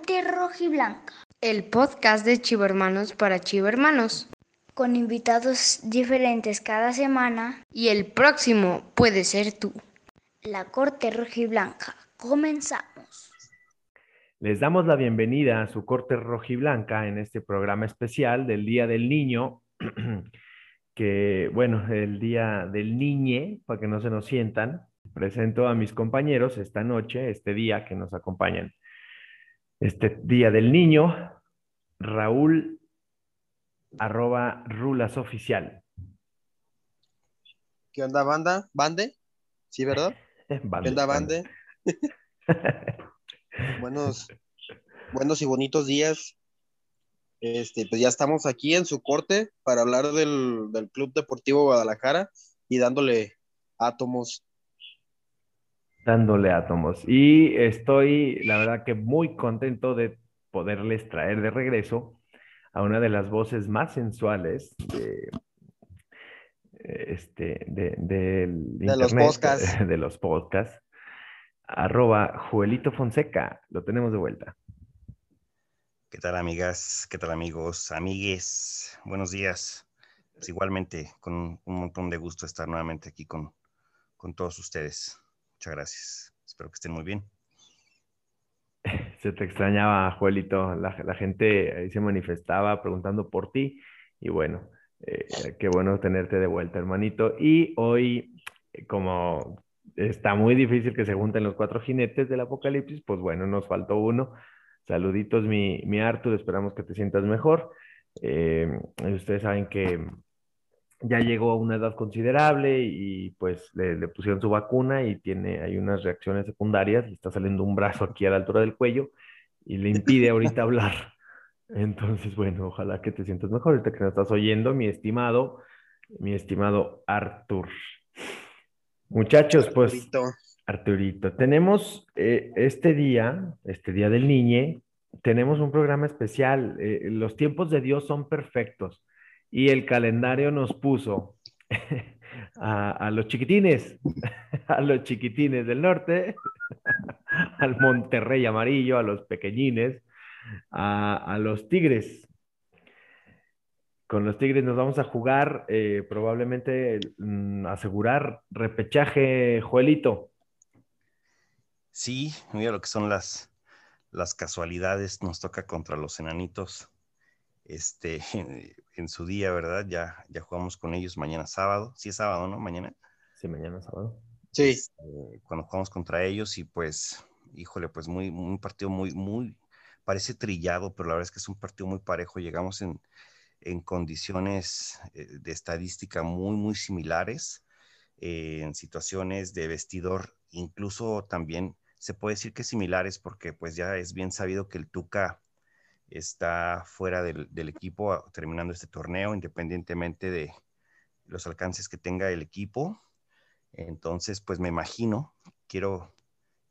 La Corte Roja y Blanca, el podcast de Chivo Hermanos para Chivo Hermanos. con invitados diferentes cada semana. Y el próximo puede ser tú. La Corte Roja y Blanca. Comenzamos. Les damos la bienvenida a su corte rojiblanca en este programa especial del Día del Niño, que bueno, el Día del Niñe, para que no se nos sientan, presento a mis compañeros esta noche, este día que nos acompañan. Este Día del Niño, Raúl, arroba Rulas Oficial. ¿Qué onda, banda? ¿Bande? ¿Sí, verdad? Bande, ¿Qué onda, bande? Buenos, buenos y bonitos días. Este, pues ya estamos aquí en su corte para hablar del, del Club Deportivo Guadalajara y dándole átomos. Dándole átomos. Y estoy, la verdad que muy contento de poderles traer de regreso a una de las voces más sensuales de, este, de, del De los podcasts. de los podcasts, arroba Joelito Fonseca. Lo tenemos de vuelta. ¿Qué tal, amigas? ¿Qué tal, amigos? Amigues, buenos días. Pues igualmente, con un, un montón de gusto estar nuevamente aquí con, con todos ustedes. Muchas gracias. Espero que estén muy bien. Se te extrañaba, Joelito. La, la gente ahí se manifestaba preguntando por ti. Y bueno, eh, qué bueno tenerte de vuelta, hermanito. Y hoy, como está muy difícil que se junten los cuatro jinetes del apocalipsis, pues bueno, nos faltó uno. Saluditos, mi, mi Arthur. Esperamos que te sientas mejor. Eh, ustedes saben que ya llegó a una edad considerable y pues le, le pusieron su vacuna y tiene, hay unas reacciones secundarias, le está saliendo un brazo aquí a la altura del cuello y le impide ahorita hablar. Entonces, bueno, ojalá que te sientas mejor ahorita que nos estás oyendo, mi estimado, mi estimado Artur. Muchachos, pues Arturito. Arturito, tenemos eh, este día, este día del niñe, tenemos un programa especial. eh, los tiempos de Dios son perfectos y el calendario nos puso a, los chiquitines, a los chiquitines del norte, al Monterrey amarillo, a los pequeñines, a, los tigres. Con los tigres nos vamos a jugar eh, probablemente mm, asegurar repechaje, Joelito. Sí, mira lo que son las, las casualidades. Nos toca contra los enanitos. Este, en su día, ¿verdad? Ya, ya jugamos con ellos mañana sábado. Sí es sábado, ¿no? Mañana. Sí, mañana sábado. Sí, eh, cuando jugamos contra ellos y pues, híjole, pues muy, un partido muy, muy, parece trillado, pero la verdad es que es un partido muy parejo. Llegamos en, en condiciones eh, de estadística muy, muy similares, eh, en situaciones de vestidor, incluso también se puede decir que similares porque pues ya es bien sabido que el Tuca está fuera del, equipo terminando este torneo, independientemente de los alcances que tenga el equipo. Entonces, pues me imagino, quiero,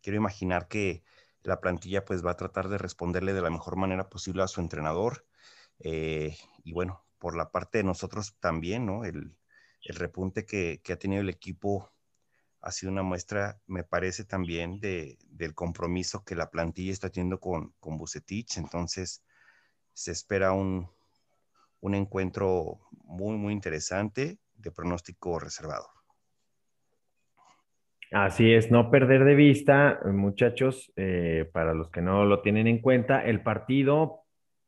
quiero imaginar que la plantilla pues va a tratar de responderle de la mejor manera posible a su entrenador. Eh, y bueno, por la parte de nosotros también, ¿no? El, el repunte que, que, ha tenido el equipo ha sido una muestra, me parece también, de, del compromiso que la plantilla está teniendo con, con Bucetich. Entonces, se espera un, un encuentro muy, muy interesante de pronóstico reservado. Así es, no perder de vista, muchachos, eh, para los que no lo tienen en cuenta, el partido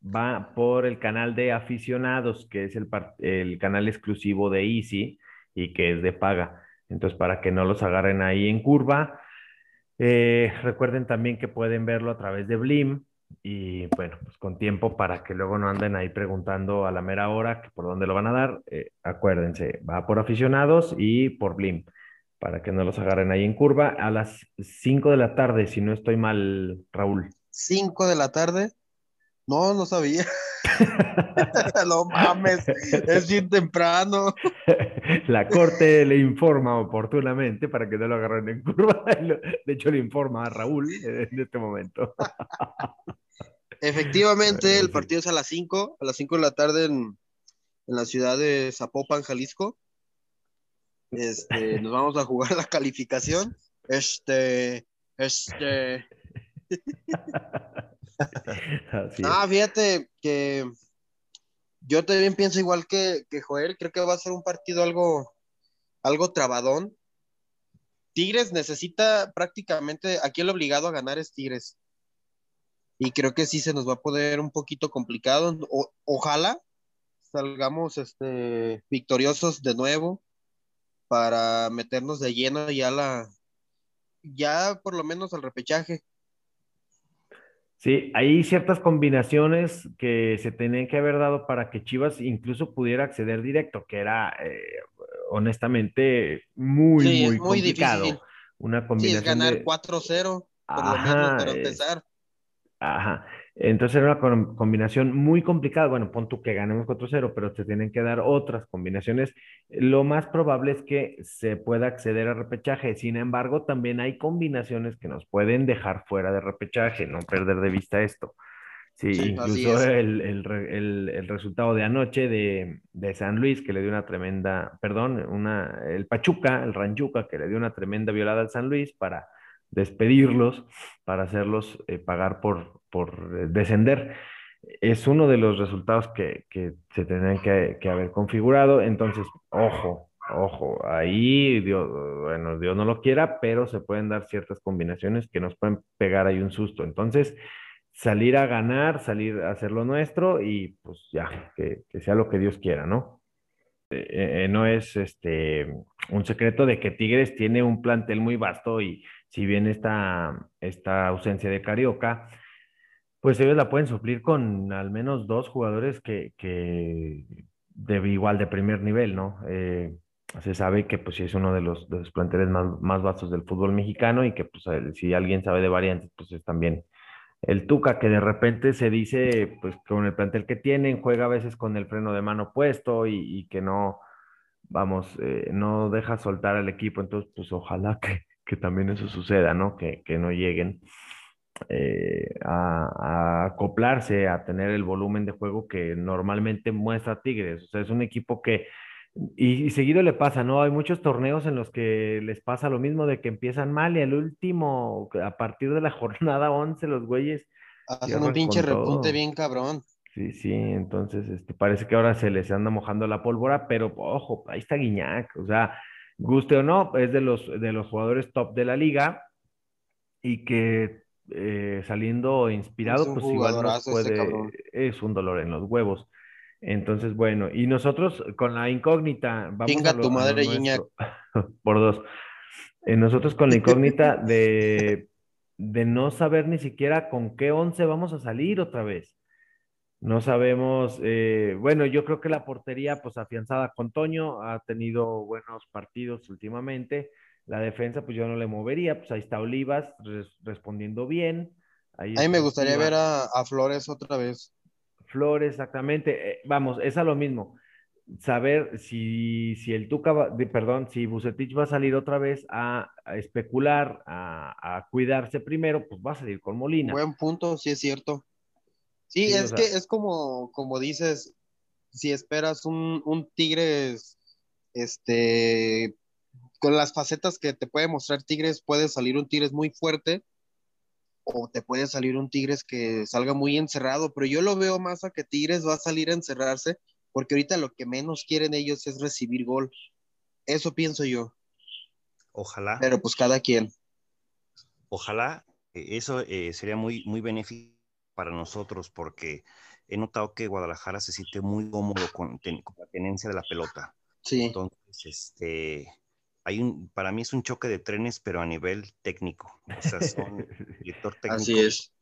va por el canal de aficionados, que es el, el, canal exclusivo de Easy y que es de paga. Entonces, para que no los agarren ahí en curva, eh, recuerden también que pueden verlo a través de Blim y bueno, pues con tiempo para que luego no anden ahí preguntando a la mera hora que por dónde lo van a dar. Eh, acuérdense, va por aficionados y por Blim para que no los agarren ahí en curva a las 5 de la tarde, si no estoy mal, Raúl. 5 de la tarde. No, no sabía. no mames, es bien temprano. La corte le informa oportunamente para que no lo agarren en curva. De hecho, le informa a Raúl en este momento. Efectivamente, el partido es a las 5, a las 5 de la tarde en, en la ciudad de Zapopan, Jalisco. Este, nos vamos a jugar la calificación. Este, este. Ah, fíjate que yo también pienso igual que, que Joel, creo que va a ser un partido algo, algo trabadón. Tigres necesita prácticamente, aquí el obligado a ganar es Tigres. Y creo que sí se nos va a poder un poquito complicado. ojalá salgamos este, victoriosos de nuevo para meternos de lleno ya la, ya por lo menos al repechaje. Sí, hay ciertas combinaciones que se tenían que haber dado para que Chivas incluso pudiera acceder directo, que era eh, honestamente muy, muy, complicado. Difícil. Una combinación. Sí, es ganar 4-0, por lo menos para empezar. Ajá. Entonces era una combinación muy complicada. Bueno, pon tú que ganemos 4-0, pero te tienen que dar otras combinaciones. Lo más probable es que se pueda acceder a repechaje. Sin embargo, también hay combinaciones que nos pueden dejar fuera de repechaje, no perder de vista esto. Sí, incluso el, resultado de anoche de, de, San Luis, que le dio una tremenda, perdón, una, el Pachuca, el Ranchuca, que le dio una tremenda violada al San Luis para despedirlos, para hacerlos eh, pagar por, por descender. Es uno de los resultados que, se tendrían que, haber configurado. Entonces, ojo, ojo, ahí Dios, bueno, Dios no lo quiera, pero se pueden dar ciertas combinaciones que nos pueden pegar ahí un susto. Entonces, salir a ganar, salir a hacer lo nuestro y pues ya, que, sea lo que Dios quiera, ¿no? Eh, eh, no es este un secreto de que Tigres tiene un plantel muy vasto y si bien esta, esta ausencia de Carioca, pues ellos la pueden suplir con al menos dos jugadores que, que de igual de primer nivel, ¿no? Eh, se sabe que pues es uno de los, de los planteles más, más vastos del fútbol mexicano y que pues si alguien sabe de variantes, pues es también el Tuca, que de repente se dice, pues con el plantel que tienen, juega a veces con el freno de mano puesto y, que no, vamos, eh, no deja soltar al equipo, entonces pues ojalá que, que también eso suceda, ¿no? Que, que no lleguen. Eh, a, acoplarse, a tener el volumen de juego que normalmente muestra Tigres. O sea, es un equipo que, y, seguido le pasa, ¿no? Hay muchos torneos en los que les pasa lo mismo de que empiezan mal y al último, a partir de la jornada 11, los güeyes... Hacen un pinche repunte bien cabrón. Sí, sí, entonces este, parece que ahora se les anda mojando la pólvora, pero ojo, ahí está Guiñac, o sea, guste o no, es de los, de los jugadores top de la liga y que eh, saliendo inspirado, pues igual puede, es un dolor en los huevos. Entonces, bueno, y nosotros con la incógnita, vamos a tu madre, por dos. Eh, nosotros con la incógnita de, de no saber ni siquiera con qué once vamos a salir otra vez. No sabemos, eh, bueno, yo creo que la portería, pues afianzada con Toño, ha tenido buenos partidos últimamente. La defensa, pues yo no le movería, pues ahí está Olivas respondiendo bien. Ahí a mí me gustaría ver a, Flores otra vez. Flores, exactamente. Eh, vamos, es a lo mismo. Saber si, si el Tuca, va, perdón, si Bucetich va a salir otra vez a, especular, a, cuidarse primero, pues va a salir con Molina. Buen punto, sí es cierto. Sí, es que es como, como dices, si esperas un, un Tigres este con las facetas que te puede mostrar Tigres, puede salir un Tigres muy fuerte o te puede salir un Tigres que salga muy encerrado, pero yo lo veo más a que Tigres va a salir a encerrarse porque ahorita lo que menos quieren ellos es recibir gol. Eso pienso yo. Ojalá. Pero pues cada quien. Ojalá, eh, eso eh, sería muy, muy benéfico para nosotros porque he notado que Guadalajara se siente muy cómodo con, con la tenencia de la pelota. Sí. Entonces, este, hay un, para mí es un choque de trenes, pero a nivel técnico. O sea, son director técnico. Así es.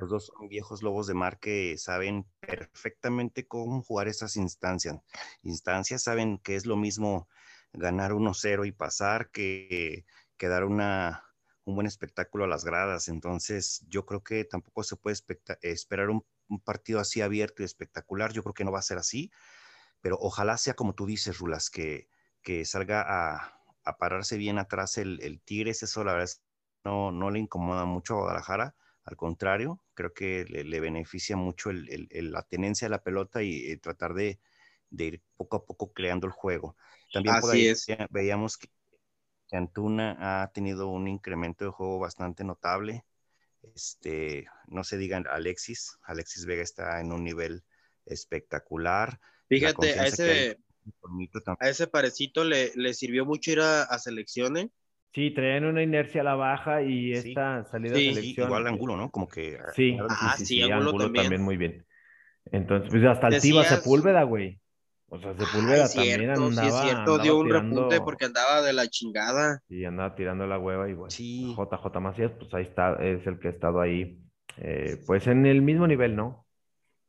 Los dos son viejos lobos de mar que saben perfectamente cómo jugar esas instancias. Instancias saben que es lo mismo ganar 1-0 y pasar que, que dar una, un buen espectáculo a las gradas. Entonces, yo creo que tampoco se puede esperar un, un, partido así abierto y espectacular. Yo creo que no va a ser así, pero ojalá sea como tú dices, Rulas, que, que salga a, a pararse bien atrás el, el Tigres, eso la verdad no, no le incomoda mucho a Guadalajara, al contrario, creo que le, beneficia mucho el, la tenencia de la pelota y, tratar de, ir poco a poco creando el juego. También veíamos que, Antuna ha tenido un incremento de juego bastante notable. Este, no se digan Alexis, Alexis Vega está en un nivel espectacular. Fíjate, a ese, a ese parecito le, le sirvió mucho ir a, a selecciones. Sí, traían una inercia a la baja y esta salida de selección. Igual Angulo, ¿no? Como que. Sí, sí, sí, Angulo, también. muy bien. Entonces, pues hasta el Tiva Sepúlveda, güey. O sea, Sepúlveda también andaba. Sí, es cierto, dio un repunte porque andaba de la chingada. Y andaba tirando la hueva y bueno. Sí. JJ Macías, pues ahí está, es el que ha estado ahí, eh, pues en el mismo nivel, ¿no?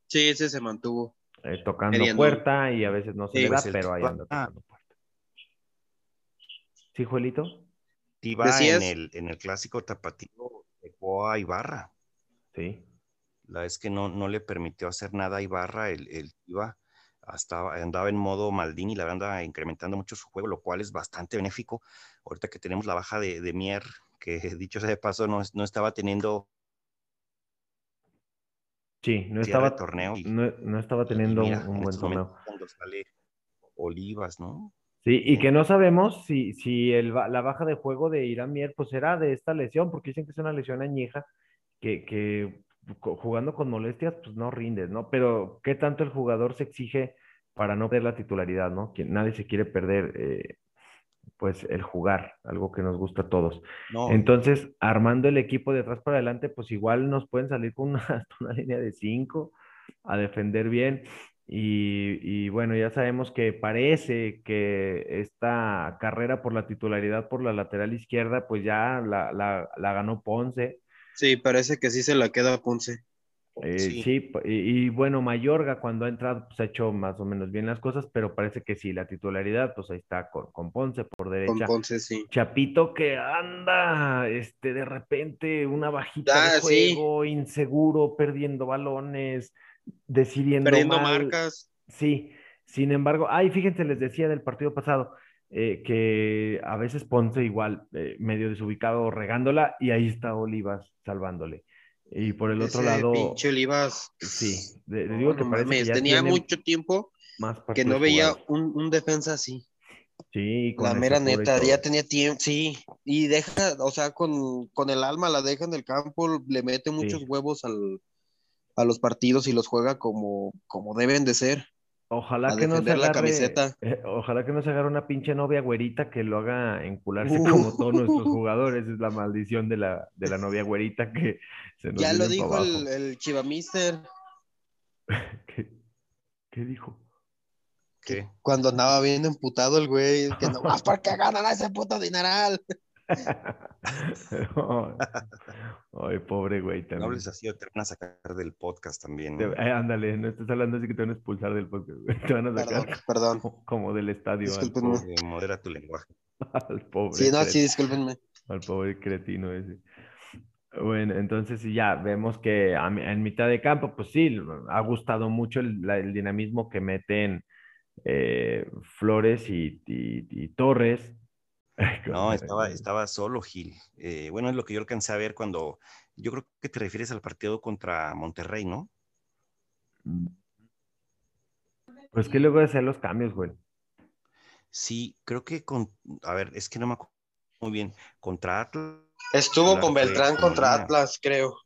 Sí, ese se mantuvo. Eh, tocando puerta y a veces no se le da, pues, pero ahí anda tocando puerta. ¿Sí, Juelito? Iba en el, en el clásico tapatío de a Ibarra. Sí. La vez que no, no le permitió hacer nada a Ibarra, el, el Iba hasta andaba en modo Maldini, la anda incrementando mucho su juego, lo cual es bastante benéfico. Ahorita que tenemos la baja de, de Mier, que dicho sea de paso, no, no estaba teniendo Sí, no estaba, torneo no, no, estaba teniendo un, buen torneo. Cuando sale Olivas, ¿no? Sí, y que no sabemos si, si el, la baja de juego de Irán Mier pues era de esta lesión, porque dicen que es una lesión añeja, que, que jugando con molestias pues no rindes, ¿no? Pero ¿qué tanto el jugador se exige para no perder la titularidad, ¿no? Que nadie se quiere perder, eh, pues el jugar, algo que nos gusta a todos. Entonces, armando el equipo de atrás para adelante, pues igual nos pueden salir con una, una línea de cinco a defender bien. Y, bueno, ya sabemos que parece que esta carrera por la titularidad por la lateral izquierda, pues ya la, la, ganó Ponce. Sí, parece que sí se la queda Ponce. Eh, sí, y, bueno, Mayorga cuando ha entrado, pues ha hecho más o menos bien las cosas, pero parece que sí, la titularidad, pues ahí está con, con Ponce por derecha. Con Ponce, sí. Chapito que anda, este, de repente, una bajita de ah, juego, inseguro, perdiendo balones decidiendo Perdiendo marcas. Sí, sin embargo, ay, fíjense, les decía del partido pasado eh, que a veces Ponce igual, eh, medio desubicado, regándola, y ahí está Olivas salvándole. Y por el otro lado. Pinche Olivas. Sí, le, digo que parece tenía mucho tiempo que no veía un, defensa así. Sí, la mera neta, ya tenía tiempo, sí, y deja, o sea, con, con, el alma la deja en el campo, le mete muchos huevos al, a los partidos y los juega como, como deben de ser. Ojalá que no se agarre, la camiseta. Eh, ojalá que no se agarre una pinche novia güerita que lo haga encularse como todos nuestros jugadores. Es la maldición de la, de la novia güerita que se nos Ya lo dijo el, el Chivamister. ¿Qué, ¿Qué dijo? ¿Qué? Cuando andaba bien emputado el güey, que no más porque ganan a ese puto dineral. Ay, pobre güey. No hables así o te van a sacar del podcast también. Eh, ándale, no estás hablando así que te van a expulsar del podcast. Te van a sacar perdón, Como, del estadio. modera tu lenguaje. Al pobre. Sí, no, sí, discúlpenme. Al pobre cretino ese. Bueno, entonces ya vemos que en mitad de campo, pues sí, ha gustado mucho el, dinamismo que meten eh, Flores y, y Torres no, estaba, estaba solo Gil. Eh, bueno, es lo que yo alcancé a ver cuando. Yo creo que te refieres al partido contra Monterrey, ¿no? Mm. Pues que luego de hacer los cambios, güey. Sí, creo que con. A ver, es que no me acuerdo muy bien. Contra Atlas. Estuvo con Beltrán contra Atlas, creo.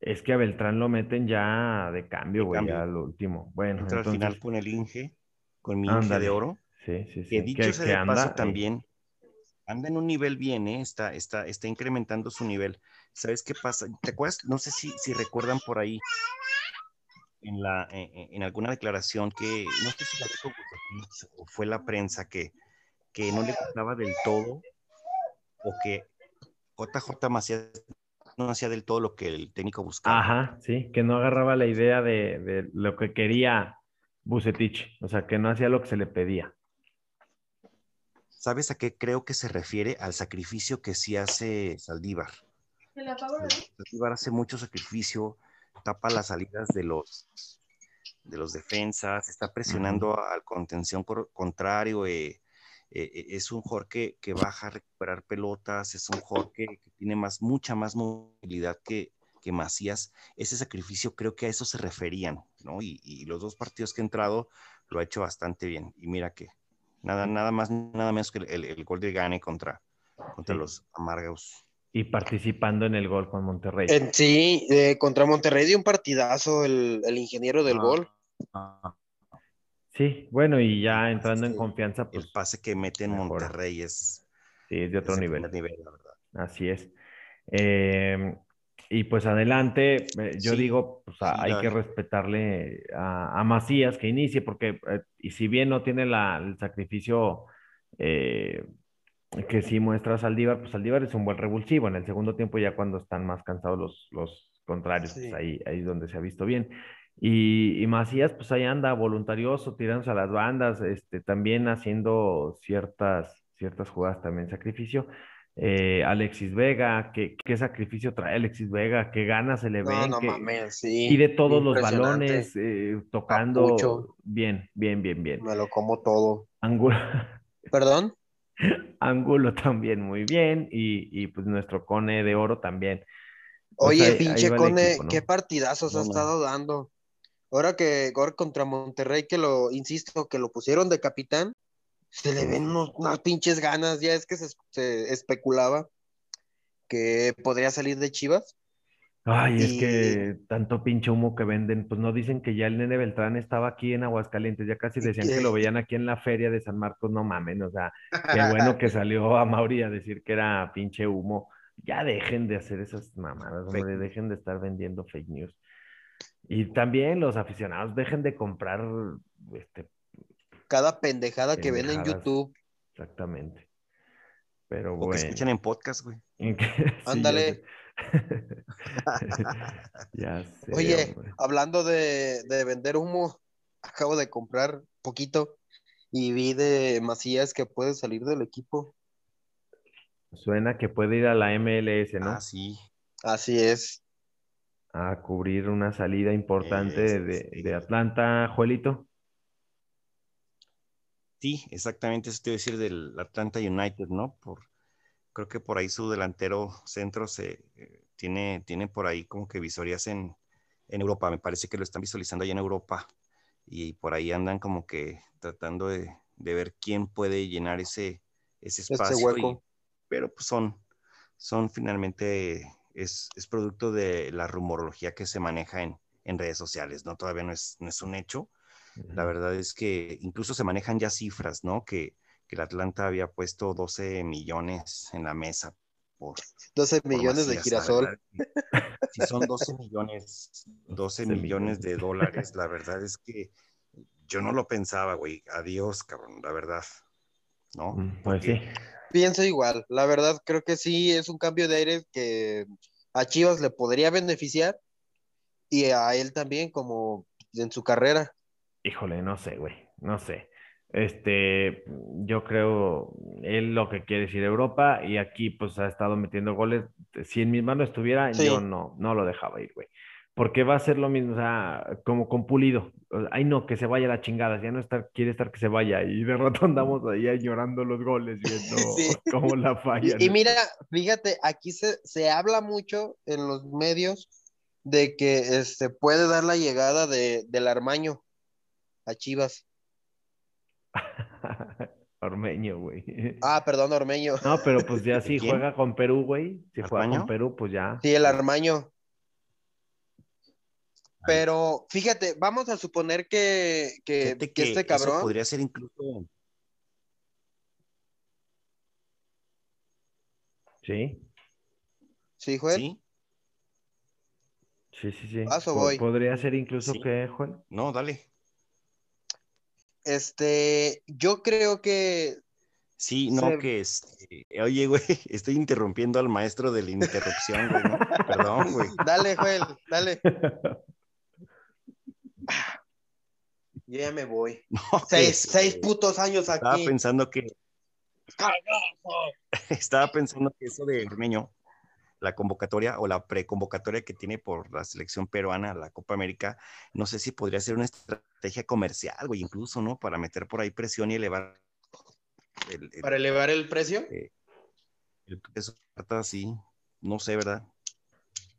Es que a Beltrán lo meten ya de cambio, güey, ya lo último. Bueno, entonces... al final con el Inge, con mi Inge de oro. Sí, sí, sí. Que dicho sea de paso también, anda en un nivel bien, ¿eh? está, está, está incrementando su nivel. ¿Sabes qué pasa? ¿Te acuerdas? No sé si, si recuerdan por ahí en, la, en, alguna declaración que, no sé si la dijo o fue la prensa que, que no le gustaba del todo o que JJ Macías no hacía del todo lo que el técnico buscaba. Ajá, sí, que no agarraba la idea de, de lo que quería Bucetich, o sea, que no hacía lo que se le pedía. ¿Sabes a qué creo que se refiere? Al sacrificio que sí hace Saldívar. Saldívar hace mucho sacrificio, tapa las salidas de los, de los defensas, está presionando al contención contrario. Eh, eh, eh, es un jugador que, baja a recuperar pelotas, es un jugador que, tiene más, mucha más movilidad que, que Macías. Ese sacrificio creo que a eso se referían, ¿no? Y, y los dos partidos que ha entrado lo ha hecho bastante bien. Y mira que Nada, nada más, nada menos que el, el gol de Gane contra, contra los Amargos. Y participando en el gol con Monterrey. En sí, eh, contra Monterrey dio un partidazo el, el ingeniero del Ah, gol. ah, Sí, bueno, y ya entrando en confianza, el pues pase que mete en. Monterrey es, sí, es de otro nivel. primer nivel, la verdad. Así es. Eh, y pues adelante, eh, yo Sí, digo, pues sí, hay que respetarle a, a Macías que inicie, porque eh, y si bien no tiene la, el sacrificio eh, que sí muestra Saldívar, pues Saldívar es un buen revulsivo. En el segundo tiempo, ya cuando están más cansados los, los contrarios, pues ahí, ahí es donde se ha visto bien. Y, y Macías, pues ahí anda voluntarioso, tirándose a las bandas, este, también haciendo ciertas, ciertas jugadas también sacrificio. Eh, Alexis Vega, ¿qué, qué sacrificio trae Alexis Vega? ¿Qué ganas se le No, ven? no que mames, sí. pide todos los balones, eh, tocando Papucho. bien, bien, bien, bien. Me lo como todo. Ángulo, ¿Perdón? Ángulo también muy bien y, y pues nuestro Cone de Oro también. Pues Oye, pinche Cone, equipo, ¿no? qué partidazos ha No, estado dando. Ahora que ahora contra Monterrey, que lo, insisto, que lo pusieron de capitán, se le ven unos- unas pinches ganas. Ya es que se, se especulaba que podría salir de Chivas. Ay, es Y- que tanto pinche humo que venden, pues no dicen que ya el Nene Beltrán estaba aquí en Aguascalientes, ya casi ¿Y decían que lo veían aquí en la feria de San Marcos, no mamen, o sea, qué bueno que salió a Mauri a decir que era pinche humo. Ya dejen de hacer esas mamadas, hombre, dejen de estar vendiendo fake news. Y también los aficionados dejen de comprar, este, Cada pendejada que ven en. YouTube. exactamente. Pero O bueno. que escuchan en podcast, güey. Ándale. Ya sé, Oye, hombre. hablando de, de vender humo, acabo de comprar poquito y vi de Macías que puede salir del equipo. Suena que puede ir a la MLS, ¿no? Ah, sí. Así es. A cubrir una salida importante de, sí. de Atlanta, Juelito. Sí, exactamente eso te iba a decir del Atlanta United, ¿no? Por, creo que por ahí su delantero centro se eh, tiene, tiene por ahí como que visorías en, en Europa. Me parece que lo están visualizando allá en Europa. Y por ahí andan como que tratando de, de ver quién puede llenar ese, ese espacio. y- hueco. pero pues son, son finalmente, es, es producto de la rumorología que se maneja en, en redes sociales, ¿no? Todavía no es, no es un hecho. La verdad es que incluso se manejan ya cifras, ¿no? Que, que el Atlanta había puesto 12 millones en la mesa por, 12 por millones de girasol. Si son 12 millones, 12 12 millones de dólares, la verdad es que yo no lo pensaba, güey. Adiós, cabrón, la verdad. ¿No? Mm, Pues Porque- sí. Pienso igual. La verdad, creo que sí es un cambio de aire que a Chivas le podría beneficiar y a él también, como en su carrera. Híjole, no sé, güey, no sé. Este, yo creo, él lo que quiere es ir a Europa y aquí pues ha estado metiendo goles. Si en mis manos estuviera, Sí. yo no, no lo dejaba ir, güey. Porque va a ser lo mismo, o sea, como con Pulido. Ay, no, que se vaya a la chingada, ya no está, quiere estar que se vaya. Y de rato andamos ahí llorando los goles, viendo Sí. cómo la fallan. Y, y mira, fíjate, aquí se, se habla mucho en los medios de que este, puede dar la llegada de, del Armaño a Chivas. Ormeño, güey. Ah, perdón, Ormeño. No, pero pues ya quién? juega con Perú, güey. Si juega con Perú, pues ya. Sí, el Armaño. Pero fíjate, vamos a suponer que, que, este eso cabrón. podría ser incluso Sí, Sí, Joel. ¿Sí? sí, sí, sí. Paso voy. Podría ser incluso Sí. que, Juan. No, dale. Este, yo creo que Sí, no, Se- que este, oye, güey, estoy interrumpiendo al maestro de la interrupción, güey, ¿no? Perdón, güey. Dale, Joel, dale. Yo ya me voy. No, Seis, que, seis eh, putos años Estaba aquí. pensando que, estaba pensando que eso de Ormeño, la convocatoria o la preconvocatoria que tiene por la selección peruana a la Copa América, no sé si podría ser una estrategia comercial, güey, incluso, ¿no? Para meter por ahí presión y elevar el, el- Para elevar el precio. el- eso, sí, no sé, ¿verdad?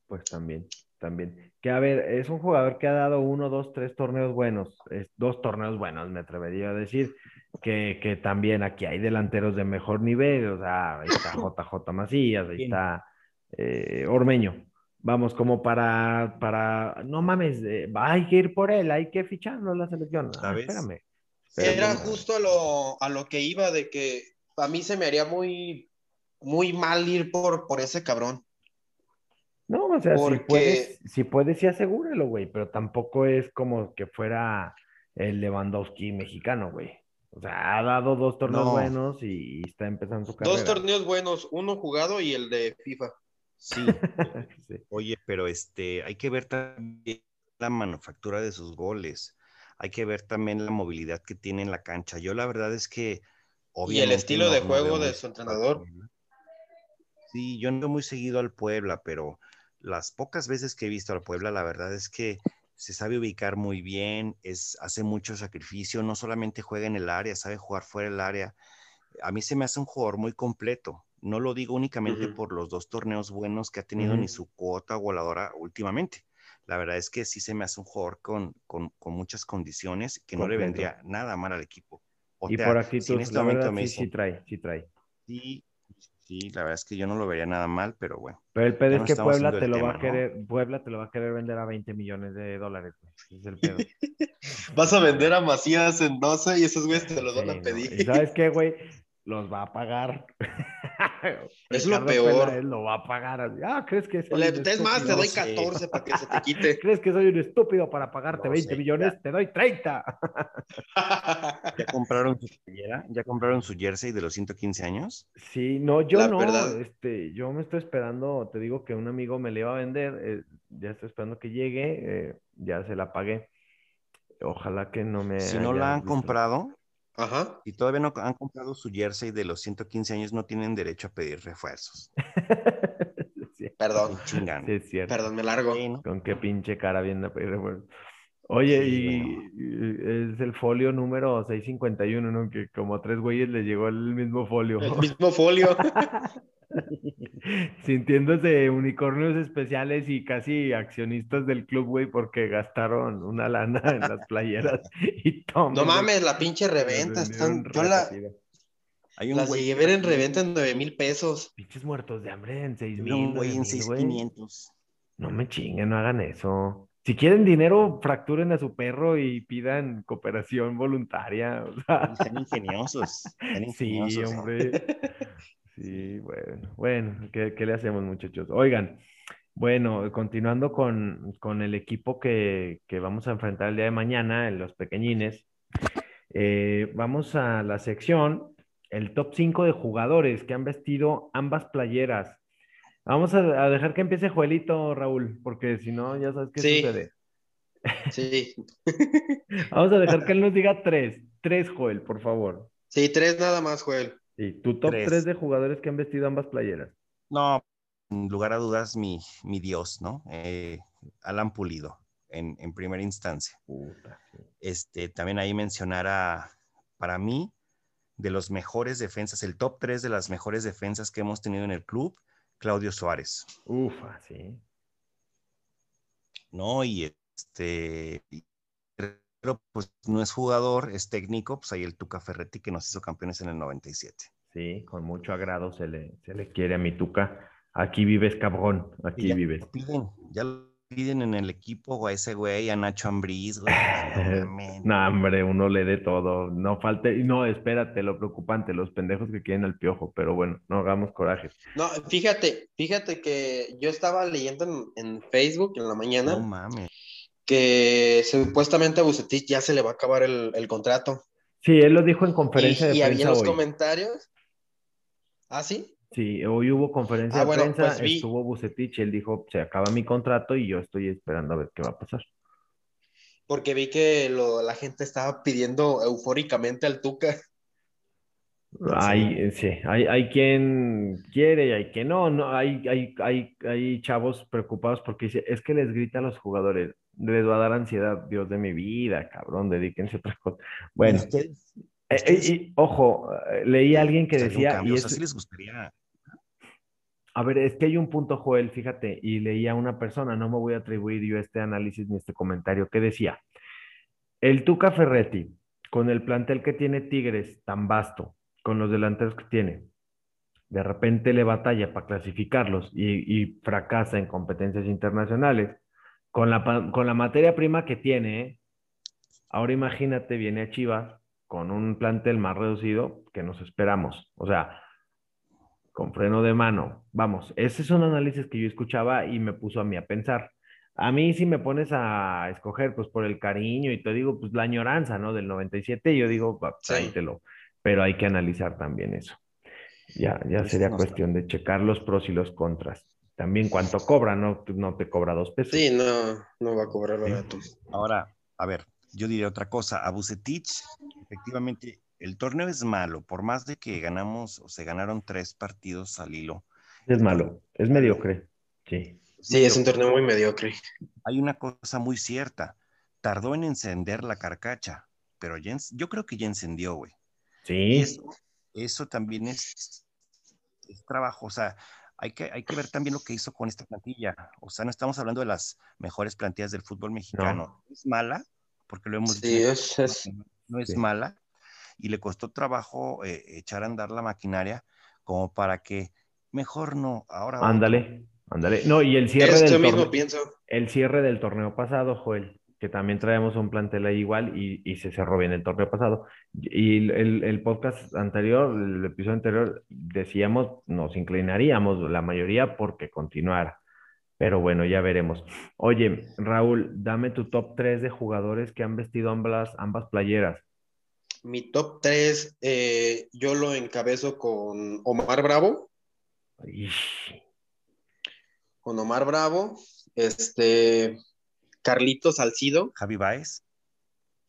Pues también, también. Que a ver, es un jugador que ha dado uno, dos, tres torneos buenos, es, dos torneos buenos, me atrevería a decir, que, que también aquí hay delanteros de mejor nivel, o sea, ahí está JJ Macías, ahí ¿Quién? está eh, Ormeño. Vamos, como para, para, no mames, eh, hay que ir por él, hay que ficharlo a la selección. Ah, ¿Sabes? espérame. Era justo a lo, a lo que iba de que a mí se me haría muy, muy mal ir por, por ese cabrón. No, o sea, Porque- si puedes, si puedes, sí asegúralo, güey, pero tampoco es como que fuera el Lewandowski mexicano, güey. O sea, ha dado dos torneos No. buenos y, y está empezando su carrera. Dos torneos buenos, uno jugado y el de FIFA. Sí, Sí. oye, pero este, hay que ver también la manufactura de sus goles. Hay que ver también la movilidad que tiene en la cancha. Yo la verdad es que obviamente estilo no- de no juego de su entrenador. Sí, yo no veo muy seguido al Puebla, pero las pocas veces que he visto al Puebla, la verdad es que se sabe ubicar muy bien, es, hace mucho sacrificio, no solamente juega en el área, sabe jugar fuera del área. A mí se me hace un jugador muy completo. No lo digo únicamente por los dos torneos buenos que ha tenido ni su cuota voladora últimamente. La verdad es que sí se me hace un jugador con, con, con muchas condiciones que no le vendría nada mal al equipo. O Y sea, por si actitud, en este la momento verdad, me sí, sí trae, sí trae. sí, sí, la verdad es que yo no lo vería nada mal, pero bueno. Pero el pedo es no que Puebla te lo va a querer, Puebla te lo va a querer vender a 20 millones de dólares, es el pedo. Vas a vender a Macías en 12 y esos güeyes te los Sí, van a no. pedir. ¿Y sabes qué, güey? Los va a pagar. Es lo peor. Lo va a pagar. Ah, ¿crees que soy Le- un Es más, te estúpido? doy sé. 14 para que se te quite. ¿Crees que soy un estúpido para pagarte No 20 sé, millones? Te doy 30. ¿Ya compraron su playera? ¿Ya compraron su jersey de los 115 años? Sí, no, yo La no, verdad. este, yo me estoy esperando, te digo que un amigo me le iba a vender, eh, ya estoy esperando que llegue, eh, ya se la pagué. Ojalá que no me Si no la han visto. comprado, Ajá. si todavía no han comprado su jersey de los 115 años, no tienen derecho a pedir refuerzos. Perdón, sí, es cierto. perdón, me largo. Sí, ¿no? Con qué pinche cara viene a pedir refuerzo. Oye, Sí, y, es el folio número 651, ¿no? Que como a tres güeyes les llegó el mismo folio. El mismo folio. Sintiéndose unicornios especiales y casi accionistas del club, güey, porque gastaron una lana en las playeras y toma. No mames, la pinche reventa. Están, yo la, Hay un las güey ver en reventa en 9 mil pesos. Pinches muertos de hambre en seis hay mil. un güey en nueve mil, güey. 6500. No me chinguen, no hagan eso. Si quieren dinero, fracturen a su perro y pidan cooperación voluntaria. O sea, Están ingeniosos. Están sí, hombre. Sí, bueno. Bueno, ¿qué, qué le hacemos, muchachos? Oigan, bueno, continuando con, con el equipo que, que vamos a enfrentar el día de mañana, en los pequeñines, eh, vamos a la sección, el top 5 de jugadores que han vestido ambas playeras. Vamos a, a dejar que empiece Joelito, Raúl, porque si no, ya sabes qué Sí. sucede. Sí. Vamos a dejar que él nos diga tres. Tres, Joel, por favor. Sí, tres nada más, Joel. Sí, tu top Tres. tres de jugadores que han vestido ambas playeras. No, sin lugar a dudas, mi, mi Dios, ¿no? Eh, Alan Pulido, en, en primera instancia. Puta, sí. Este, también ahí mencionar a, para mí, de los mejores defensas, el top 3 de las mejores defensas que hemos tenido en el club, Claudio Suárez, Ufa, sí. ¿no? Y este, pero pues no es jugador, es técnico, pues ahí el Tuca Ferretti que nos hizo campeones en el 97. Sí, con mucho agrado se le, se le quiere a mi tuca. Aquí vives, cabrón. Aquí ya vives. lo piden, ya lo piden en el equipo a ese güey, a Nacho Ambriz, güey. No, hombre, uno le dé todo. No falte. y No, espérate, lo preocupante, los pendejos que quieren al piojo. Pero bueno, no hagamos coraje. No, fíjate, fíjate que yo estaba leyendo en, en Facebook en la mañana No mames. que supuestamente a Bucetich ya se le va a acabar el, el contrato. Sí, él lo dijo en Y, conferencia y de había en prensa los hoy. comentarios. ¿Ah, sí? Sí, hoy hubo conferencia Ah, de bueno, prensa, pues vi- estuvo Bucetich, él dijo, se acaba mi contrato y yo estoy esperando a ver qué va a pasar. Porque vi que lo- la gente estaba pidiendo eufóricamente al Tuca. Hay, eh, sí, hay, hay quien quiere y hay quien no, no, hay, hay, hay, hay chavos preocupados porque dice, es que les grita a los jugadores, les va a dar ansiedad, Dios de mi vida, cabrón, dedíquense a otras cosas. Bueno, ¿Y ustedes? eh, eh, y, ojo, leí a alguien que ¿Sería un decía, y O sea, es- sí les gustaría. A ver, es que hay un punto, Joel, fíjate, y leía a una persona, no me voy a atribuir yo este análisis ni este comentario, que decía, el Tuca Ferretti, con el plantel que tiene Tigres tan vasto, con los delanteros que tiene, de repente le batalla para clasificarlos y, fracasa en competencias internacionales, con la, con la materia prima que tiene, ¿eh? ahora imagínate, viene a Chivas con un plantel más reducido que nos esperamos. O sea, con freno de mano. Vamos, ese es un análisis que yo escuchaba y me puso a mí a pensar. A mí si me pones a escoger, pues por el cariño y te digo, pues la añoranza, ¿no? Del 97, yo digo, va, Sí. Pero hay que analizar también eso. Ya, ya sería no cuestión de checar los pros y los contras. También cuánto cobra, ¿no? No te cobra dos pesos. Sí, no, no va a cobrar barato. Ahora, a ver, yo diría otra cosa. A Bucetich, efectivamente, el torneo es malo, por más de que ganamos o se ganaron tres partidos al hilo. Es malo, es mediocre. Sí. Sí, es un torneo muy mediocre. Hay una cosa muy cierta. Tardó en encender la carcacha, pero ya yo creo que ya encendió, güey. Sí. eso, eso también es, es trabajo. O sea, hay que, hay que ver también lo que hizo con esta plantilla. O sea, no estamos hablando de las mejores plantillas del fútbol mexicano. Es mala, porque lo hemos Sí, dicho, es, es- no es Sí. mala, y le costó trabajo eh, echar a andar la maquinaria como para que mejor no, ahora. Ándale, ándale. No, y el cierre Esto del mismo torneo, pienso. el cierre del torneo pasado, Joel, que también traemos un plantel ahí igual y, y se cerró bien el torneo pasado. Y el, el podcast anterior, el episodio anterior, decíamos, nos inclinaríamos la mayoría porque continuara. Pero bueno, ya veremos. Oye, Raúl, dame tu top 3 de jugadores que han vestido ambas, ambas playeras. Mi top 3, yo lo encabezo con Omar Bravo. Con Omar Bravo, este, Carlitos Salcido. Javi Baez,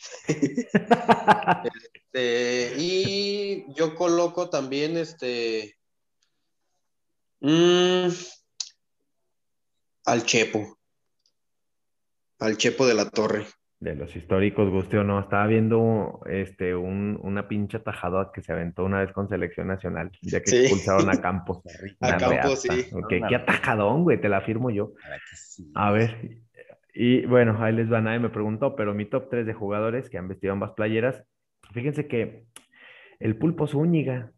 este, y yo coloco también este. mm, al Chepo. Al Chepo de la Torre. De los históricos, guste o no, estaba viendo este, un, una pinche tajada que se aventó una vez con selección nacional, ya que Sí. expulsaron a Campos. A Campos, sí. Ok, Una qué atajadón, güey, te la firmo yo. sí. A ver, y bueno, ahí les va, nadie me preguntó, pero mi top 3 de jugadores que han vestido ambas playeras, fíjense que el Pulpo Zúñiga,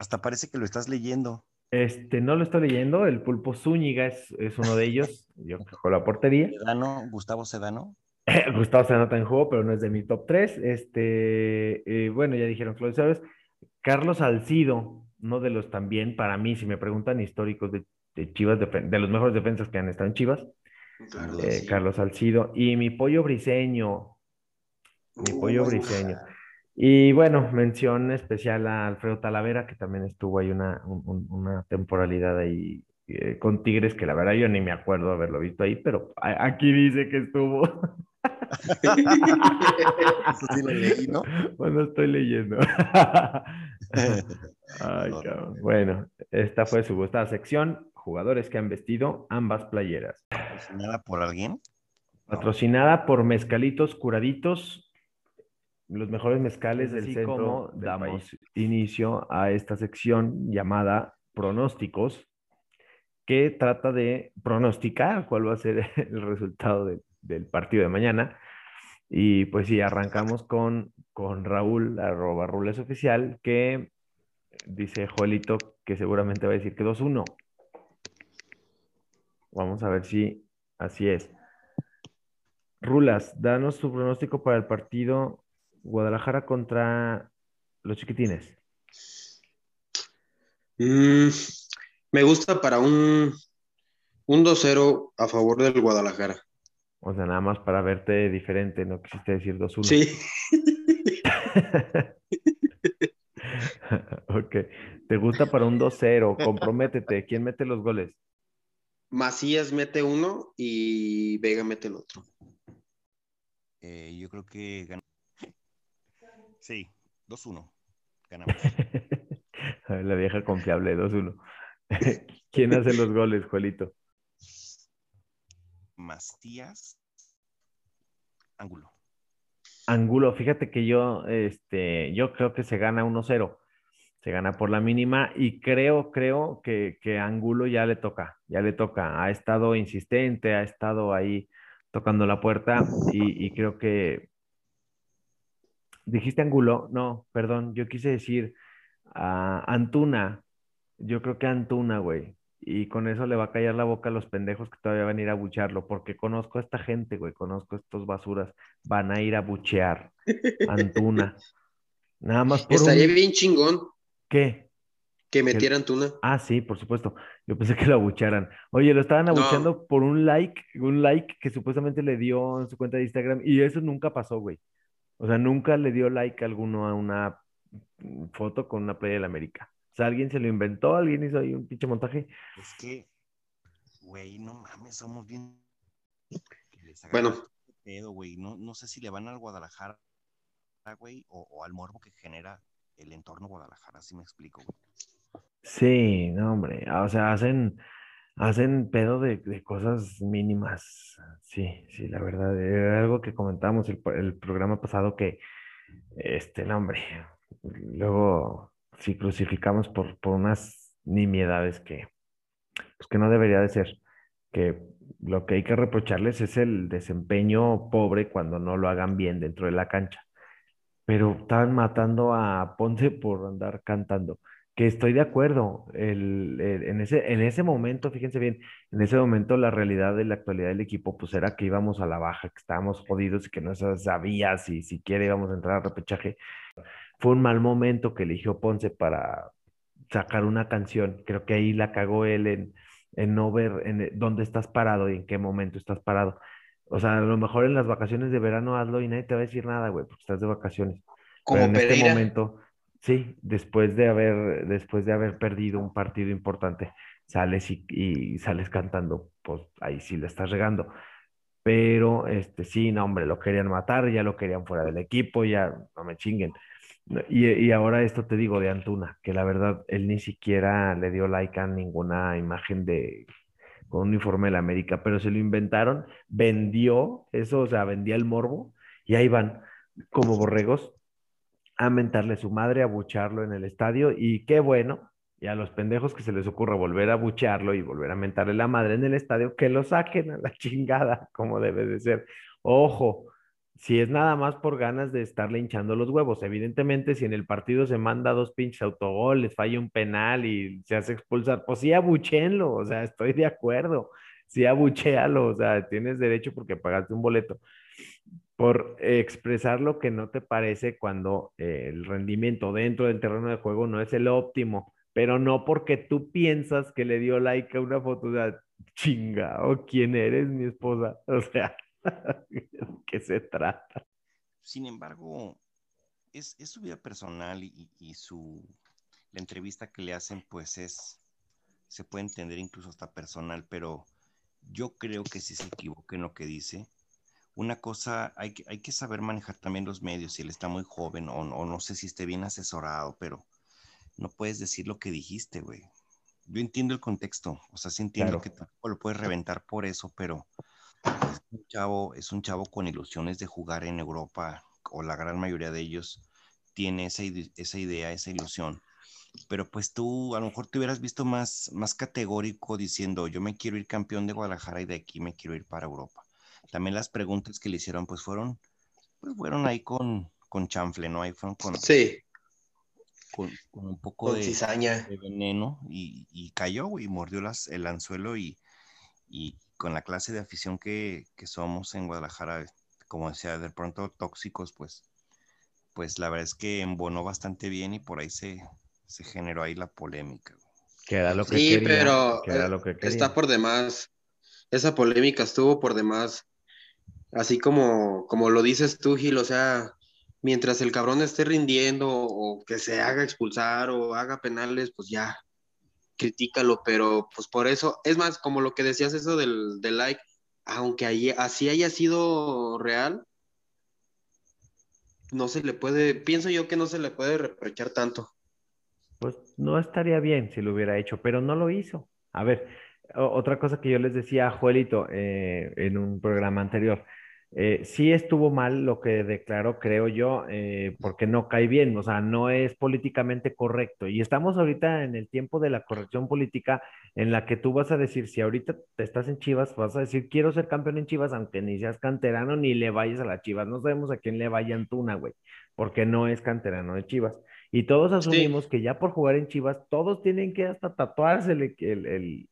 Hasta parece que lo estás leyendo. Este, no lo estoy leyendo, el Pulpo Zúñiga es, es uno de ellos, yo con la portería. Sedano, Gustavo Sedano. Gustavo se anota en juego, pero no es de mi top 3. Este, eh, bueno, ya dijeron Claudio. Carlos Salcido, no de los también, para mí, si me preguntan históricos de, de Chivas, defen- de los mejores defensas que han estado en Chivas, Carlos, eh. Carlos Salcido. Y mi pollo briseño, mi Uh, pollo briseño. Y bueno, mención especial a Alfredo Talavera, que también estuvo ahí una, un- un- una temporalidad ahí eh, con Tigres, que la verdad yo ni me acuerdo haberlo visto ahí, pero aquí dice que estuvo. Eso sí lo leí, ¿no? Bueno, estoy leyendo. Ay, cabrón. Bueno, esta fue su gustada sección. Jugadores que han vestido ambas playeras. Patrocinada por alguien. Patrocinada por Mezcalitos Curaditos, los mejores mezcales del Así centro. del damos país. inicio a esta sección llamada Pronósticos, que trata de pronosticar cuál va a ser el resultado de- del partido de mañana. Y pues sí, arrancamos con, con Raúl, arroba Rules Oficial, que dice Joelito que seguramente va a decir que 2-1. Vamos a ver si así es. Rulas, danos tu pronóstico para el partido Guadalajara contra los chiquitines. Mm, me gusta para un, un 2-0 a favor del Guadalajara. O sea, nada más para verte diferente, no quisiste decir 2-1. Sí. Ok. ¿Te gusta para un 2-0? Comprométete. ¿Quién mete los goles? Macías mete uno y Vega mete el otro. Eh, yo creo que ganamos. Sí, 2-1. Ganamos. La vieja confiable, 2-1. ¿Quién hace los goles, Juelito? Mastías. Ángulo. Angulo, fíjate que yo, este, yo creo que se gana 1-0. Se gana por la mínima y creo, creo que, que Angulo ya le toca, ya le toca. Ha estado insistente, ha estado ahí tocando la puerta y, y creo que... ¿Dijiste Angulo? No, perdón, yo quise decir a Antuna. Yo creo que Antuna, güey. Y con eso le va a callar la boca a los pendejos que todavía van a ir a buchearlo, porque conozco a esta gente, güey, conozco a estos basuras. Van a ir a buchear Antuna. Nada más por Estaría un... bien chingón ¿Qué? que metieran tuna. Ah, sí, por supuesto. Yo pensé que lo abucharan. Oye, lo estaban No. abuchando por un like, un like que supuestamente le dio en su cuenta de Instagram y eso nunca pasó, güey. O sea, nunca le dio like alguno a una foto con una playa del América. O sea, alguien se lo inventó, alguien hizo ahí un pinche montaje. Es que, güey, no mames, somos bien. que les hagan Bueno. este pedo, güey. No, no sé si le van al Guadalajara, güey, o, o al morbo que genera el entorno Guadalajara, así me explico, güey. Sí, no, hombre. O sea, hacen, hacen pedo de, de cosas mínimas. Sí, sí, la verdad. Era algo que comentamos el, el programa pasado que, este, no, hombre. Luego, si crucificamos por, por unas nimiedades que, pues que no debería de ser. Que lo que hay que reprocharles es el desempeño pobre cuando no lo hagan bien dentro de la cancha. Pero estaban matando a Ponce por andar cantando que estoy de acuerdo. El, el- en ese, en ese momento, fíjense bien, en ese momento la realidad de la actualidad del equipo, pues era que íbamos a la baja, que estábamos jodidos y que no se sabía si siquiera íbamos a entrar al repechaje. Fue un mal momento que eligió Ponce para sacar una canción. Creo que ahí la cagó él en, en no ver en e- dónde estás parado y en qué momento estás parado. O sea, a lo mejor en las vacaciones de verano hazlo y nadie te va a decir nada, güey, porque estás de vacaciones. Pero Como en este momento, sí, después de haber, después de haber perdido un partido importante, sales y, y sales cantando, pues ahí sí la estás regando. Pero este sí, no, hombre, lo querían matar, ya lo querían fuera del equipo, ya no me chinguen. Y, y ahora esto te digo de Antuna, que la verdad él ni siquiera le dio like a ninguna imagen de con un uniforme de la América, pero se lo inventaron, vendió eso, o sea, vendía el morbo, y ahí van como borregos a mentarle su madre, a bucharlo en el estadio, y qué bueno, y a los pendejos que se les ocurra volver a bucharlo y volver a mentarle la madre en el estadio, que lo saquen a la chingada, como debe de ser. Ojo, si es nada más por ganas de estarle hinchando los huevos, evidentemente si en el partido se manda dos pinches autogoles, falla un penal y se hace expulsar, pues sí abuchenlo, o sea, estoy de acuerdo, sí abuchéalo, o sea, tienes derecho porque pagaste un boleto por expresar lo que no te parece cuando eh, el rendimiento dentro del terreno de juego no es el óptimo, pero no porque tú piensas que le dio like a una foto, sea, chinga, o quién eres, mi esposa, o sea, ¿de qué se trata? Sin embargo, es, es su vida personal y, y su la entrevista que le hacen, pues es, se puede entender incluso hasta personal, pero yo creo que si se equivoca en lo que dice, una cosa, hay que, hay que saber manejar también los medios, si él está muy joven o, o no sé si esté bien asesorado, pero no puedes decir lo que dijiste, güey. Yo entiendo el contexto, o sea, sí entiendo Claro. que tampoco lo puedes reventar por eso, pero es un chavo, es un chavo con ilusiones de jugar en Europa, o la gran mayoría de ellos tiene esa, esa idea, esa ilusión. Pero pues tú a lo mejor te hubieras visto más, más categórico diciendo, yo me quiero ir campeón de Guadalajara y de aquí me quiero ir para Europa. También las preguntas que le hicieron pues fueron, pues fueron ahí con, con chanfle, ¿no? Ahí fueron con, Sí, con, con un poco con de, cizaña. de veneno y, y cayó, güey, y mordió las, el anzuelo y, y con la clase de afición que, que somos en Guadalajara, como decía, de pronto tóxicos, pues, pues la verdad es que embonó bastante bien y por ahí se, se generó ahí la polémica. güey. Que era lo que Sí, quería, pero que era eh, lo que quería. está por demás. Esa polémica estuvo por demás. Así como, como lo dices tú, Gil, o sea, mientras el cabrón esté rindiendo o que se haga expulsar o haga penales, pues ya, critícalo, pero pues por eso, es más, como lo que decías eso del, del like, aunque así haya sido real, no se le puede, pienso yo que no se le puede reprochar tanto. Pues no estaría bien si lo hubiera hecho, pero no lo hizo. A ver, otra cosa que yo les decía a Juelito eh, en un programa anterior, eh, sí estuvo mal lo que declaró, creo yo, eh, porque no cae bien, o sea, no es políticamente correcto. Y estamos ahorita en el tiempo de la corrección política en la que tú vas a decir, si ahorita te estás en Chivas, vas a decir, quiero ser campeón en Chivas, aunque ni seas canterano ni le vayas a las Chivas. No sabemos a quién le vaya Antuna, güey, porque no es canterano de Chivas. Y todos asumimos que ya por jugar en Chivas, todos tienen que hasta tatuarse el, el, el,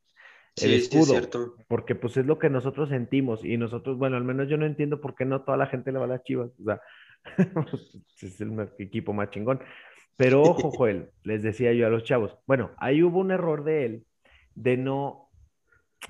Sí, sí, es escudo, cierto. porque pues es lo que nosotros sentimos y nosotros, bueno, al menos yo no entiendo por qué no toda la gente le va a las Chivas, o sea, es el equipo más chingón. Pero ojo, Joel, les decía yo a los chavos, bueno, ahí hubo un error de él de no,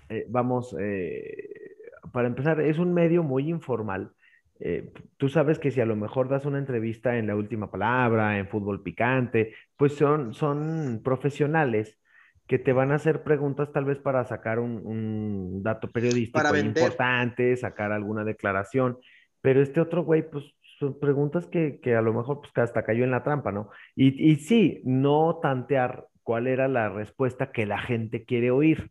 eh, vamos, eh, para empezar, es un medio muy informal. Eh, tú sabes que si a lo mejor das una entrevista en La Última Palabra, en Fútbol Picante, pues son, son profesionales que te van a hacer preguntas tal vez para sacar un, un dato periodístico Para importante, sacar alguna declaración, pero este otro güey, pues son preguntas que, que a lo mejor pues que hasta cayó en la trampa, ¿no? Y, y sí, no tantear cuál era la respuesta que la gente quiere oír.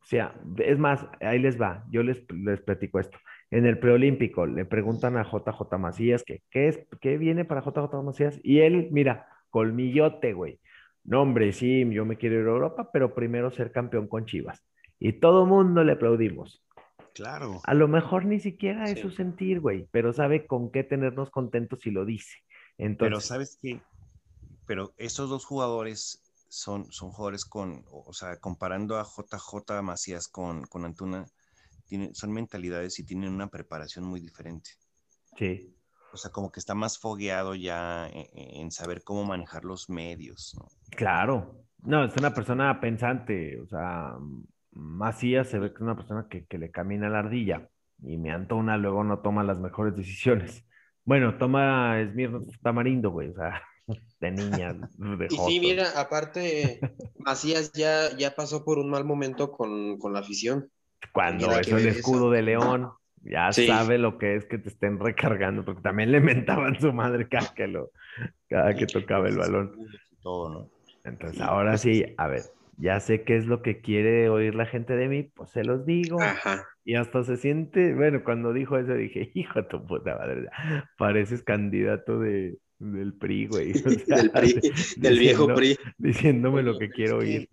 O sea, es más, ahí les va, yo les, les platico esto. En el preolímpico le preguntan a JJ Macías que qué es, qué viene para JJ Macías y él, mira, colmillote, güey. No, hombre, sí, yo me quiero ir a Europa, pero primero ser campeón con Chivas. Y todo mundo le aplaudimos. Claro. A lo mejor ni siquiera es Sí. su sentir, güey, pero sabe con qué tenernos contentos si lo dice. Pero Entonces, sabes qué, pero estos dos jugadores son, son jugadores con, o o sea, comparando a JJ Macías con, con Antuna, tienen, son mentalidades y tienen una preparación muy diferente. sí, O sea, como que está más fogueado ya en, en saber cómo manejar los medios, ¿no? claro. No, es una persona pensante, o sea, Macías se ve que es una persona que, que le camina la ardilla y me Antuna luego no toma las mejores decisiones. Bueno, toma Esmir Tamarindo, güey, o sea, de niña, de Y sí, mira, aparte, Macías ya, ya pasó por un mal momento con, con la afición. Cuando es el eso. escudo de León, ya Sí. sabe lo que es que te estén recargando, porque también le mentaban su madre cada que, lo, cada que tocaba el balón. Y todo, ¿no? Entonces, ahora sí, a ver, ya sé qué es lo que quiere oír la gente de mí, pues se los digo. Ajá. Y hasta se siente, bueno, cuando dijo eso dije, hijo de tu puta madre, pareces candidato de, del PRI, güey. O sea, Del PRI, del viejo PRI. Diciéndome lo que quiero oír.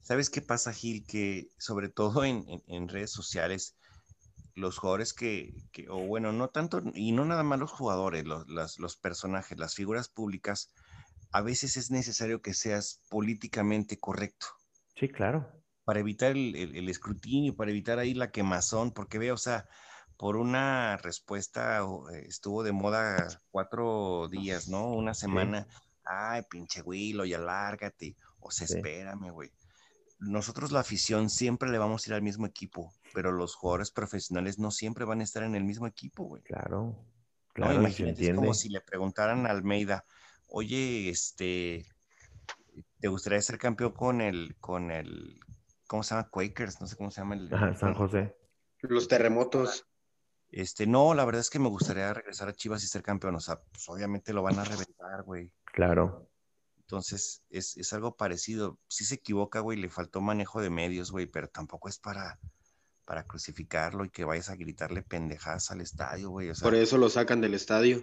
¿Sabes qué pasa, Gil? Que sobre todo en, en- en redes sociales, los jugadores que, que- o bueno, no tanto, y no nada más los jugadores, los, las- los personajes, las figuras públicas, a veces es necesario que seas políticamente correcto Sí, claro. para evitar el, el- el escrutinio, para evitar ahí la quemazón, porque veo, o sea, por una respuesta eh, estuvo de moda cuatro días, ¿no? Una semana, ay, pinche Willo, ya lárgate, o sea, Sí. espérame, güey. Nosotros la afición siempre le vamos a ir al mismo equipo, pero los jugadores profesionales no siempre van a estar en el mismo equipo, güey. Claro, No, claro, se imagínate, es como si le preguntaran a Almeida, oye, este, ¿te gustaría ser campeón con el, con el, ¿cómo se llama? Quakers, no sé cómo se llama el. Ajá, San José. Los terremotos. Este, no, la verdad es que me gustaría regresar a Chivas y ser campeón. O sea, pues obviamente lo van a reventar, güey. Claro. Entonces, es, es algo parecido. Sí se equivoca, güey, le faltó manejo de medios, güey, pero tampoco es para, para crucificarlo y que vayas a gritarle pendejadas al estadio, güey. O sea, Por eso lo sacan del estadio.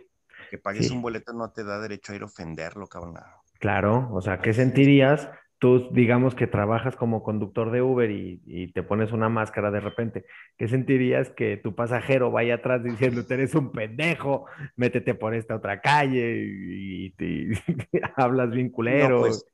que pagues Sí. un boleto no te da derecho a ir a ofenderlo, cabrón. Claro, o sea, ¿qué sentirías? Tú, digamos que trabajas como conductor de Uber y, y te pones una máscara de repente. ¿Qué sentirías que tu pasajero vaya atrás diciendo, eres un pendejo, métete por esta otra calle y, hablas bien culero? No, pues,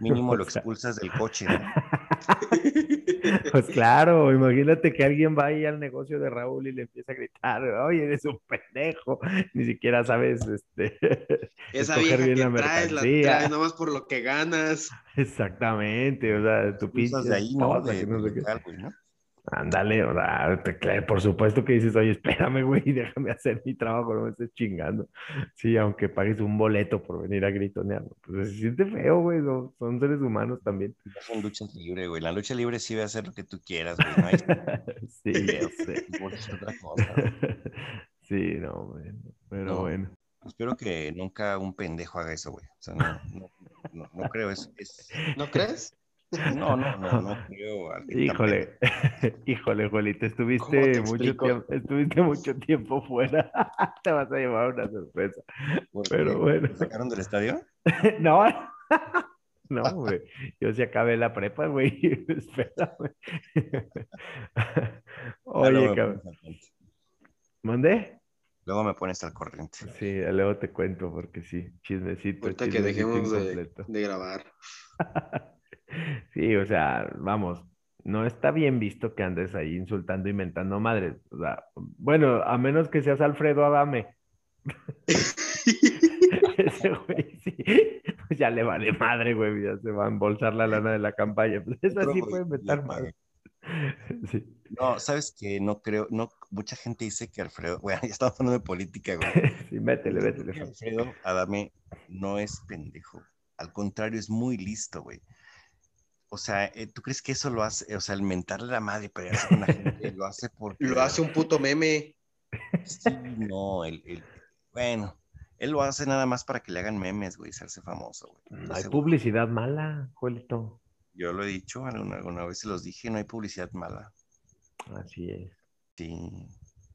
mínimo lo expulsas del coche, ¿no? Pues claro, imagínate que alguien va ahí al negocio de Raúl y le empieza a gritar, oye, eres un pendejo, ni siquiera sabes este, Esa vieja bien que la traes, la mercancía. traes nomás por lo que ganas. Exactamente, o sea, tu pinche de ahí, ¿no? De, ¿no? Ándale, por supuesto que dices, oye, espérame, güey, déjame hacer mi trabajo, no me estés chingando. Sí, aunque pagues un boleto por venir a gritonear, pues se siente feo, güey, no- son seres humanos también. No son luchas libres, güey. La lucha libre sí va a hacer lo que tú quieras, güey. No hay Sí, yo sé. es otra cosa. Sí, no, güey, pero No. bueno. Espero que nunca un pendejo haga eso, güey. O sea, no, no, no, no creo. Es, es- ¿No crees? No, no, no, no creo. Híjole, híjole, Juelito, ¿Cómo estuviste te mucho tiempo, estuviste mucho tiempo fuera. Te vas a llevar una sorpresa. pero bueno. ¿Te sacaron del estadio? No, no, güey. Yo sí acabé la prepa, güey. Espérame. Oye, cabrón. ¿Mandé? Luego me pones al corriente. Sí, luego te cuento porque sí, chismecito. Ahorita que dejemos de, de grabar. Sí, o sea, vamos, no está bien visto que andes ahí insultando y mentando madres. O sea, bueno, a menos que seas Alfredo Adame. Ese güey sí, pues ya le vale madre, güey, ya se va a embolsar la lana de la campaña. Pues eso sí puede ya, madre. Sí. No, sabes que no creo, no, mucha gente dice que Alfredo, bueno, ya estamos hablando de política, güey. Sí, métele, métele. Alfredo Adame no es pendejo. Al contrario, es muy listo, güey. O sea, eh, ¿tú crees que eso lo hace, o sea, el mentarle la madre, pelearse con la gente, lo hace porque... Lo hace un puto meme. Sí, no, el, el- bueno, él lo hace nada más para que le hagan memes, güey, y hacerse famoso, güey. No Estoy hay seguro. publicidad mala, Juelito. Yo lo he dicho, alguna, alguna vez se los dije, no hay publicidad mala. Así es. Sí.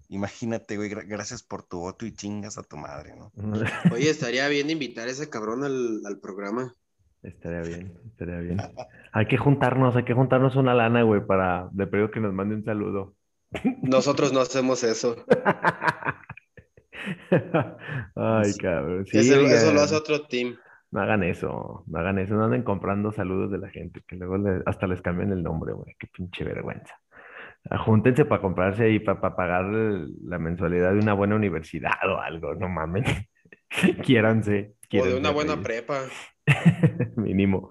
Imagínate, güey, gra- gracias por tu voto y chingas a tu madre, ¿no? Oye, estaría bien invitar a ese cabrón al, al programa. Estaría bien, estaría bien. Hay que juntarnos, hay que juntarnos una lana, güey, para le pido que nos mande un saludo. Nosotros no hacemos eso. Ay, cabrón. Sí, eso lo hace otro team. No hagan eso, no hagan eso, no anden comprando saludos de la gente, que luego le- hasta les cambian el nombre, güey, qué pinche vergüenza. Ah, Júntense para comprarse ahí, para, pagar el- la mensualidad de una buena universidad o algo, no mamen. Quiéranse, O de una buena prepa. Mínimo.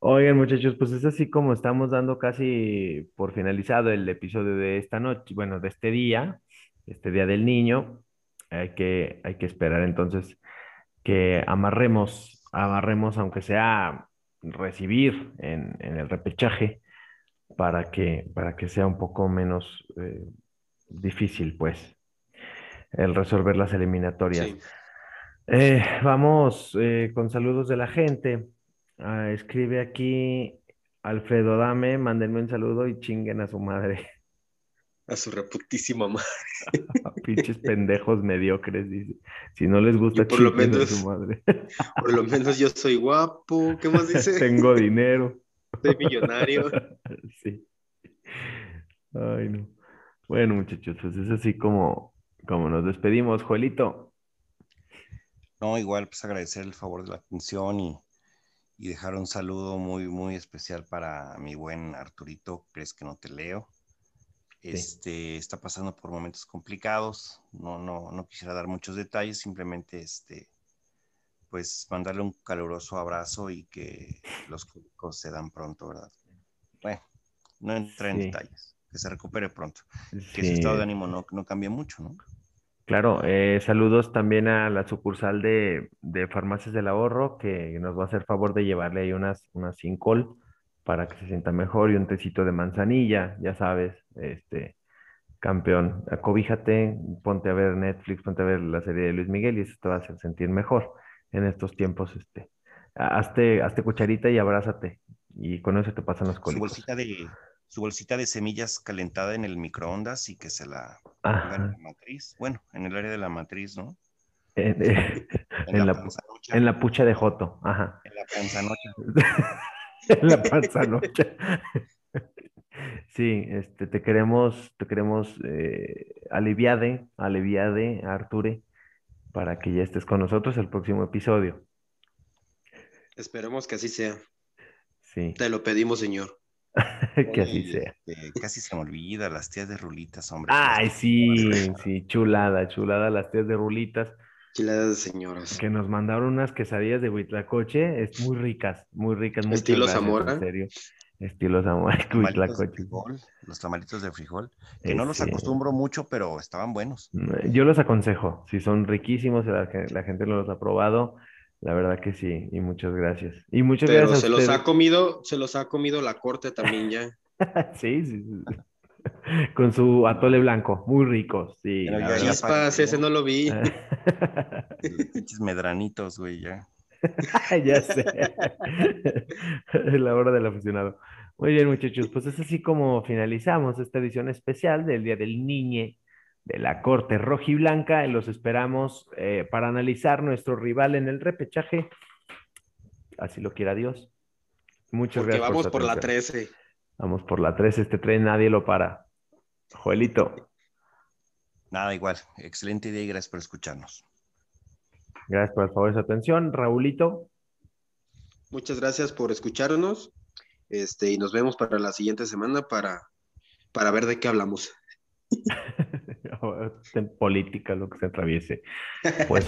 Oigan, muchachos, pues es así como estamos dando casi por finalizado el episodio de esta noche, bueno, de este día, este día del niño. Hay que, hay que esperar entonces que amarremos, amarremos, aunque sea recibir en, en el repechaje, para que, para que sea un poco menos eh, difícil, pues, el resolver las eliminatorias. Sí. Eh, vamos eh, con saludos de la gente. Ah, escribe aquí Alfredo Dame, mándenme un saludo y chinguen a su madre. A su reputísima madre. Pinches pendejos mediocres, dice. Si no les gusta, por lo a su madre. Por lo menos yo soy guapo. ¿Qué más dice? Tengo dinero. Soy millonario. Sí. Ay, no. Bueno, muchachos, pues es así como, como nos despedimos, Joelito. No, igual, pues agradecer el favor de la atención y, y dejar un saludo muy, muy especial para mi buen Arturito, crees que no te leo. Este, está pasando por momentos complicados, no, no, no quisiera dar muchos detalles, simplemente este, pues mandarle un caluroso abrazo y que los cólicos se dan pronto, ¿verdad? Bueno, no entré en Sí. detalles, que se recupere pronto, que su estado de ánimo no, no cambie mucho, ¿no? Claro, eh, saludos también a la sucursal de, de Farmacias del Ahorro, que nos va a hacer favor de llevarle ahí unas, unas Sincol para que se sienta mejor y un tecito de manzanilla, ya sabes, este, campeón, acobíjate, ponte a ver Netflix, ponte a ver la serie de Luis Miguel y eso te va a hacer sentir mejor en estos tiempos, este, ha- hazte, hazte cucharita y abrázate y con eso te pasan los Su cólicos. bolsita de, su bolsita de semillas calentada en el microondas y que se la pongan en Ajá, la matriz. Bueno, en el área de la matriz, ¿no? en, en la, en la pucha de Joto, ajá. en la panzanocha. En la panzanocha. Sí, este, te queremos, te queremos eh, aliviade, aliviade, Arture, para que ya estés con nosotros el próximo episodio. Esperemos que así sea. Sí, Te lo pedimos, señor. que así sea. este, casi se me olvida, las tías de rulitas, hombre. Ay, sí, sí, chulada, chulada, las tías de rulitas Chiladas de señoras. que nos mandaron unas quesadillas de Huitlacoche, es muy ricas, muy ricas, muchas Estilo gracias, Zamora. en serio. Estilo Zamora, tamalitos de Huitlacoche. frijol, los tamalitos de frijol, que no los acostumbro mucho, pero estaban buenos. Yo los aconsejo, si son riquísimos, la, la gente no los ha probado, la verdad que sí, y muchas gracias. Y muchas Pero gracias a se los ustedes. ha comido, se los ha comido la corte también ya. Sí, sí, sí. Con su atole blanco, muy rico, sí. Pero ya- Chispas, ese no lo vi. Los pinches medranitos, güey, ya. Ya sé. La hora del aficionado. Muy bien, muchachos, pues es así como finalizamos esta edición especial del Día del Niñe de la Corte Rojiblanca. Y los esperamos eh, para analizar nuestro rival en el repechaje. Así lo quiera Dios. Muchas Porque gracias. vamos por la atención. 13. Vamos por la 3. Este tren nadie lo para. Joelito. Nada, igual. Excelente idea y gracias por escucharnos. Gracias por el favor de su atención. Raulito. Muchas gracias por escucharnos. Este, y nos vemos para la siguiente semana para, para ver de qué hablamos. en política, lo que se atraviese. Pues.